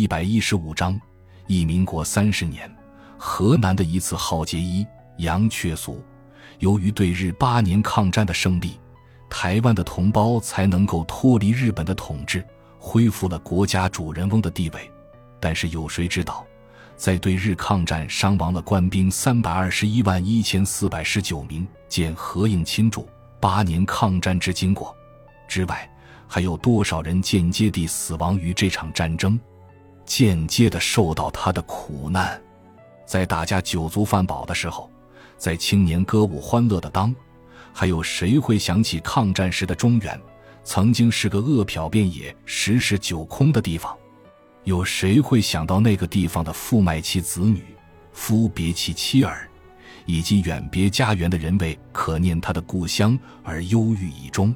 一百一十五章，一民国三十年，河南的一次浩劫一杨雀俗。由于对日八年抗战的胜利，台湾的同胞才能够脱离日本的统治，恢复了国家主人翁的地位。但是有谁知道，在对日抗战伤亡了官兵三百二十一万一千四百十九名，见何应钦著《八年抗战之经过》之外，还有多少人间接地死亡于这场战争，间接的受到他的苦难？在大家酒足饭饱的时候。在青年歌舞欢乐的当，还有谁会想起抗战时的中原曾经是个饿殍遍野、十室九空的地方？有谁会想到那个地方的父卖其子女、夫别其妻儿，以及远别家园的人为可念他的故乡而忧郁以终？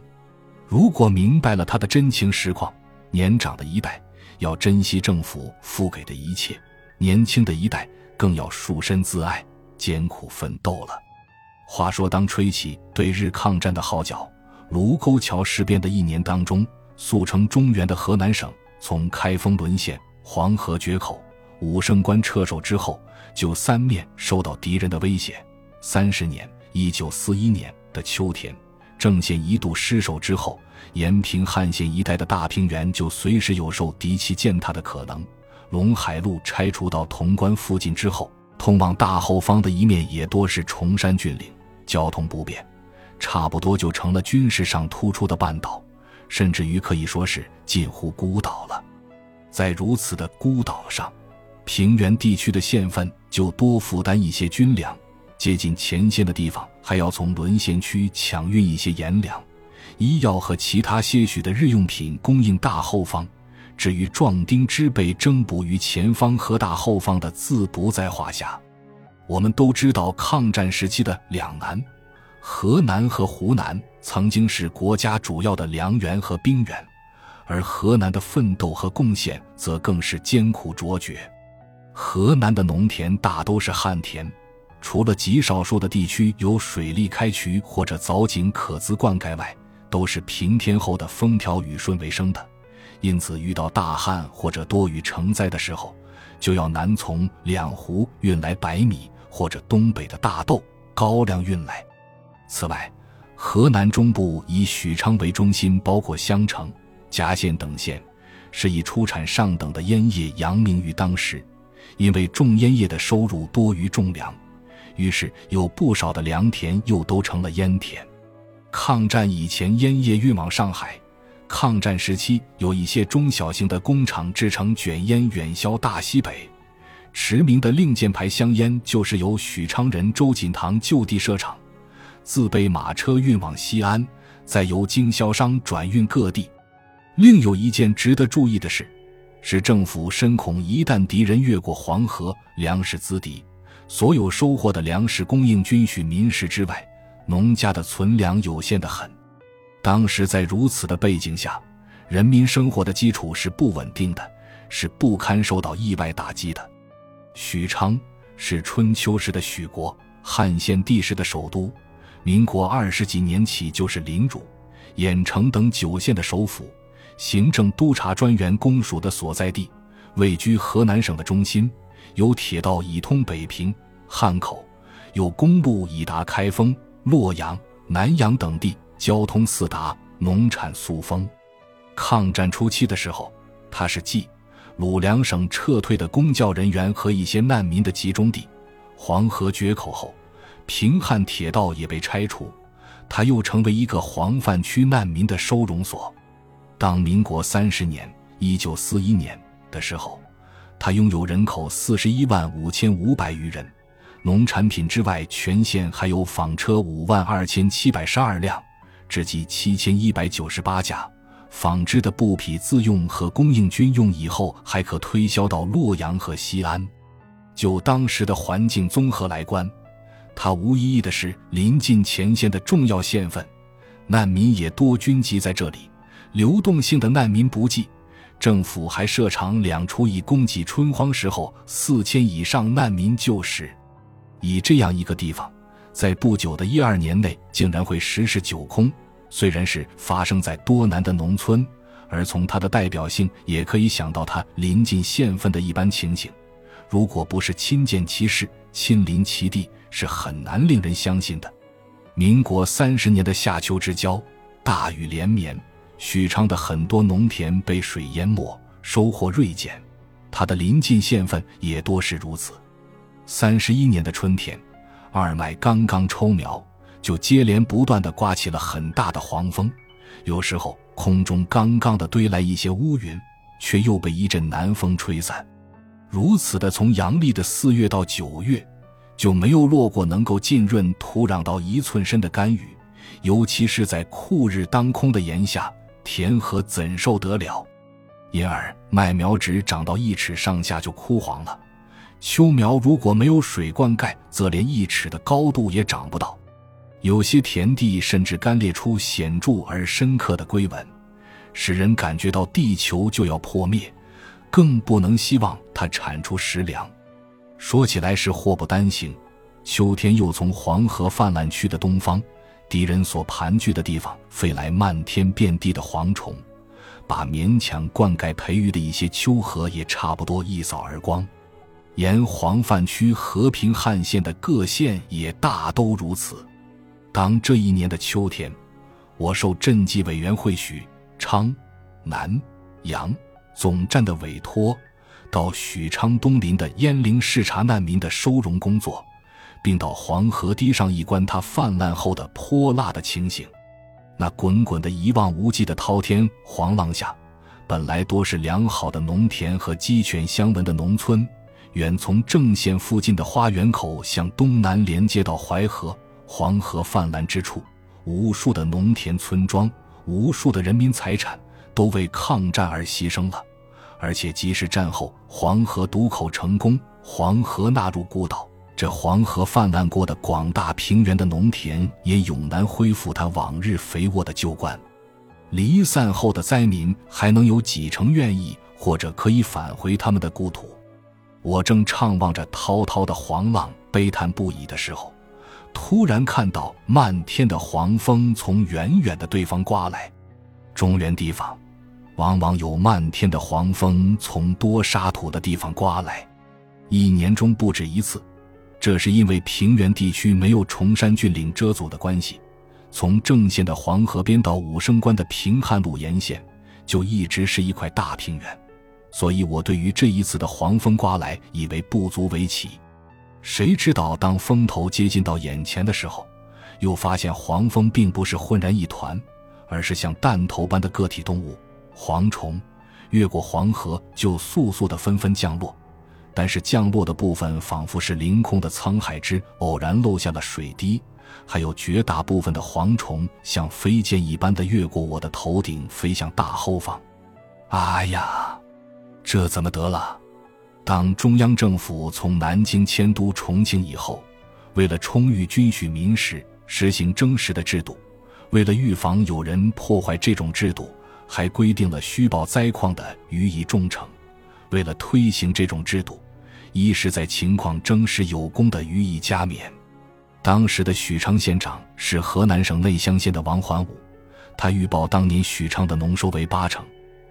如果明白了他的真情实况，年长的一代要珍惜政府付给的一切，年轻的一代更要束身自爱。艰苦奋斗了。话说，当吹起对日抗战的号角，卢沟桥事变的一年当中，速称中原的河南省，从开封沦陷、黄河决口、武胜关撤守之后，就三面受到敌人的威胁。三十年（一九四一年）的秋天，郑县一度失守之后，延平汉县一带的大平原就随时有受敌气践踏的可能。陇海路拆除到潼关附近之后。通往大后方的一面也多是崇山峻岭，交通不便，差不多就成了军事上突出的半岛，甚至于可以说是近乎孤岛了。在如此的孤岛上，平原地区的县份就多负担一些军粮，接近前线的地方还要从沦陷区抢运一些盐粮、医药和其他些许的日用品供应大后方。至于壮丁之辈征捕于前方和大后方的，自不在话下。我们都知道，抗战时期的两难、河南和湖南曾经是国家主要的粮源和兵源，而河南的奋斗和贡献则更是艰苦卓绝。河南的农田大都是旱田，除了极少数的地区有水利开渠或者凿井可资灌溉外，都是平天后的风调雨顺为生的。因此，遇到大旱或者多雨成灾的时候，就要南从两湖运来白米，或者东北的大豆、高粱运来。此外，河南中部以许昌为中心，包括襄城、夹县等县，是以出产上等的烟叶扬名于当时。因为种烟叶的收入多于种粮，于是有不少的良田又都成了烟田。抗战以前，烟叶运往上海。抗战时期，有一些中小型的工厂制成卷烟，远销大西北。驰名的令箭牌香烟，就是由许昌人周锦堂就地设厂，自备马车运往西安，再由经销商转运各地。另有一件值得注意的事，是政府深恐一旦敌人越过黄河，粮食资敌，所有收获的粮食供应均需民食之外，农家的存粮有限的很。当时在如此的背景下，人民生活的基础是不稳定的，是不堪受到意外打击的。许昌是春秋时的许国，汉献帝时的首都，民国二十几年起就是领主、郾城等九县的首府，行政督察专员公署的所在地，位居河南省的中心，有铁道以通北平、汉口，有公路已达开封、洛阳、南阳等地。交通四达，农产素丰。抗战初期的时候，它是冀、鲁两省撤退的公教人员和一些难民的集中地。黄河决口后，平汉铁道也被拆除，它又成为一个黄泛区难民的收容所。当民国三十年（一九四一年）的时候，它拥有人口四十一万五千五百余人，农产品之外，全县还有纺车五万二千七百十二辆。织机七千一百九十八架，纺织的布匹自用和供应军用以后，还可推销到洛阳和西安。就当时的环境综合来观，它无疑的是临近前线的重要县份，难民也多聚集在这里，流动性的难民不计。政府还设厂两处，以供给春荒时候四千以上难民就食。以这样一个地方。在不久的一二年内，竟然会十室九空。虽然是发生在多难的农村，而从它的代表性，也可以想到它临近县份的一般情形。如果不是亲见其事、亲临其地，是很难令人相信的。民国三十年的夏秋之交，大雨连绵，许昌的很多农田被水淹没，收获锐减。他的临近县份也多是如此。三十一年的春天，二麦刚刚抽苗，就接连不断的刮起了很大的黄风，有时候空中刚刚的堆来一些乌云，却又被一阵南风吹散。如此的，从阳历的四月到九月。就没有落过能够浸润土壤到一寸深的甘雨，尤其是在酷日当空的炎夏，田禾怎受得了？因而麦苗只长到一尺上下就枯黄了。秋苗如果没有水灌溉，则连一尺的高度也长不到。有些田地甚至干裂出显著而深刻的龟纹，使人感觉到地球就要破灭，更不能希望它产出食粮。说起来是祸不单行，秋天又从黄河泛滥区的东方，敌人所盘踞的地方飞来漫天遍地的蝗虫，把勉强灌溉培育的一些丘河也差不多一扫而光。沿黄泛区和平汉县的各县也大都如此。当这一年的秋天，我受赈济委员会许昌、南阳总站的委托。到许昌东邻的鄢陵视察难民的收容工作，并到黄河堤上一观它泛滥后的泼辣的情形。那滚滚的一望无际的滔天黄浪下，本来多是良好的农田和鸡犬相闻的农村，远从正县附近的花园口向东南连接到淮河，黄河泛滥之处，无数的农田村庄，无数的人民财产，都为抗战而牺牲了。而且，即使战后黄河堵口成功，黄河纳入孤岛，这黄河泛滥过的广大平原的农田也永难恢复它往日肥沃的旧观。离散后的灾民还能有几成愿意或者可以返回他们的故土？我正怅望着滔滔的黄浪，悲叹不已的时候，突然看到漫天的黄风从远远的对方刮来，中原地方。往往有漫天的黄风从多沙土的地方刮来，一年中不止一次。这是因为平原地区没有崇山峻岭遮阻的关系，从郑县的黄河边到武胜关的平汉路沿线，就一直是一块大平原。所以我对于这一次的黄风刮来，以为不足为奇。谁知道当风头接近到眼前的时候，又发现黄蜂并不是浑然一团，而是像弹头般的个体动物。蝗虫越过黄河，就速速的纷纷降落，但是降落的部分仿佛是凌空的沧海之偶然漏下了水滴，还有绝大部分的蝗虫像飞箭一般的越过我的头顶，飞向大后方。哎呀，这怎么得了？当中央政府从南京迁都重庆以后，为了充裕军需民事，实行征实的制度，为了预防有人破坏这种制度。还规定了虚报灾况的予以重惩。为了推行这种制度，一是在情况征实有功的予以加冕。当时的许昌县长是河南省内乡县的王环武，他预报当年许昌的农收为八成。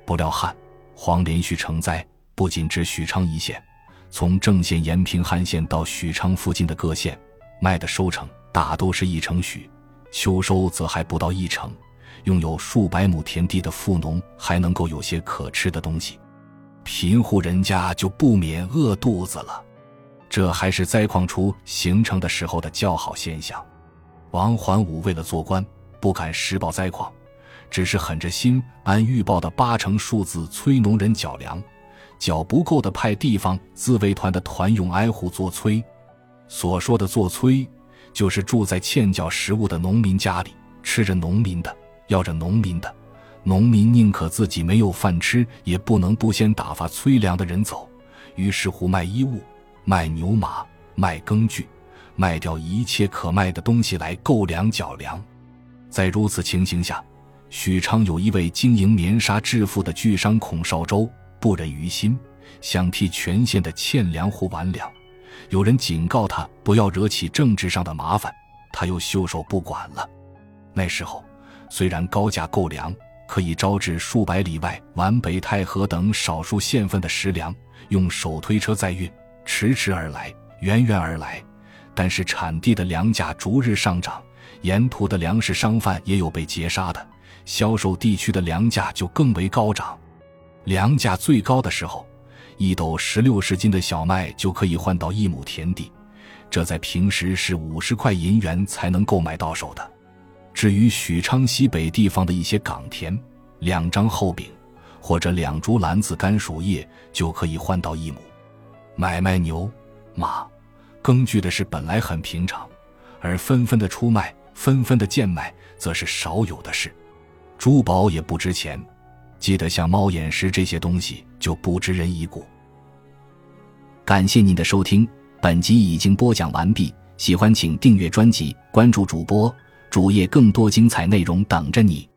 不料旱黄连续成灾，不仅只许昌一县，从郑县延平汉县到许昌附近的各县，麦的收成大都是一成许，秋收则还不到一成。拥有数百亩田地的富农还能够有些可吃的东西，贫户人家就不免饿肚子了。这还是灾矿初形成的时候的较好现象。王桓武为了做官，不敢实报灾矿，只是狠着心按预报的八成数字催农人缴粮，缴不够的派地方自卫团的团用挨户做催。所说的做催，就是住在欠缴食物的农民家里，吃着农民的。要着农民的，农民宁可自己没有饭吃，也不能不先打发催粮的人走。于是乎，卖衣物、卖牛马、卖耕具，卖掉一切可卖的东西来购粮缴粮。在如此情形下，许昌有一位经营棉纱致富的巨商孔绍周，不忍于心，想替全县的欠粮户挽粮。有人警告他不要惹起政治上的麻烦，他又袖手不管了。那时候。虽然高价购粮，可以招致数百里外皖北太和等少数县份的食粮，用手推车载运，迟迟而来，源源而来。但是产地的粮价逐日上涨，沿途的粮食商贩也有被劫杀的，销售地区的粮价就更为高涨。粮价最高的时候，一斗十六十斤的小麦就可以换到一亩田地，这在平时是五十块银元才能购买到手的。至于许昌西北地方的一些岗田，两张厚饼或者两株篮子干薯叶就可以换到一亩。买卖牛马。耕具的事本来很平常，而纷纷的出卖、纷纷的贱卖，则是少有的事。珠宝也不值钱，记得像猫眼石这些东西就不值人一顾。感谢您的收听，本集已经播讲完毕。喜欢请订阅专辑，关注主播主页，更多精彩内容等着你。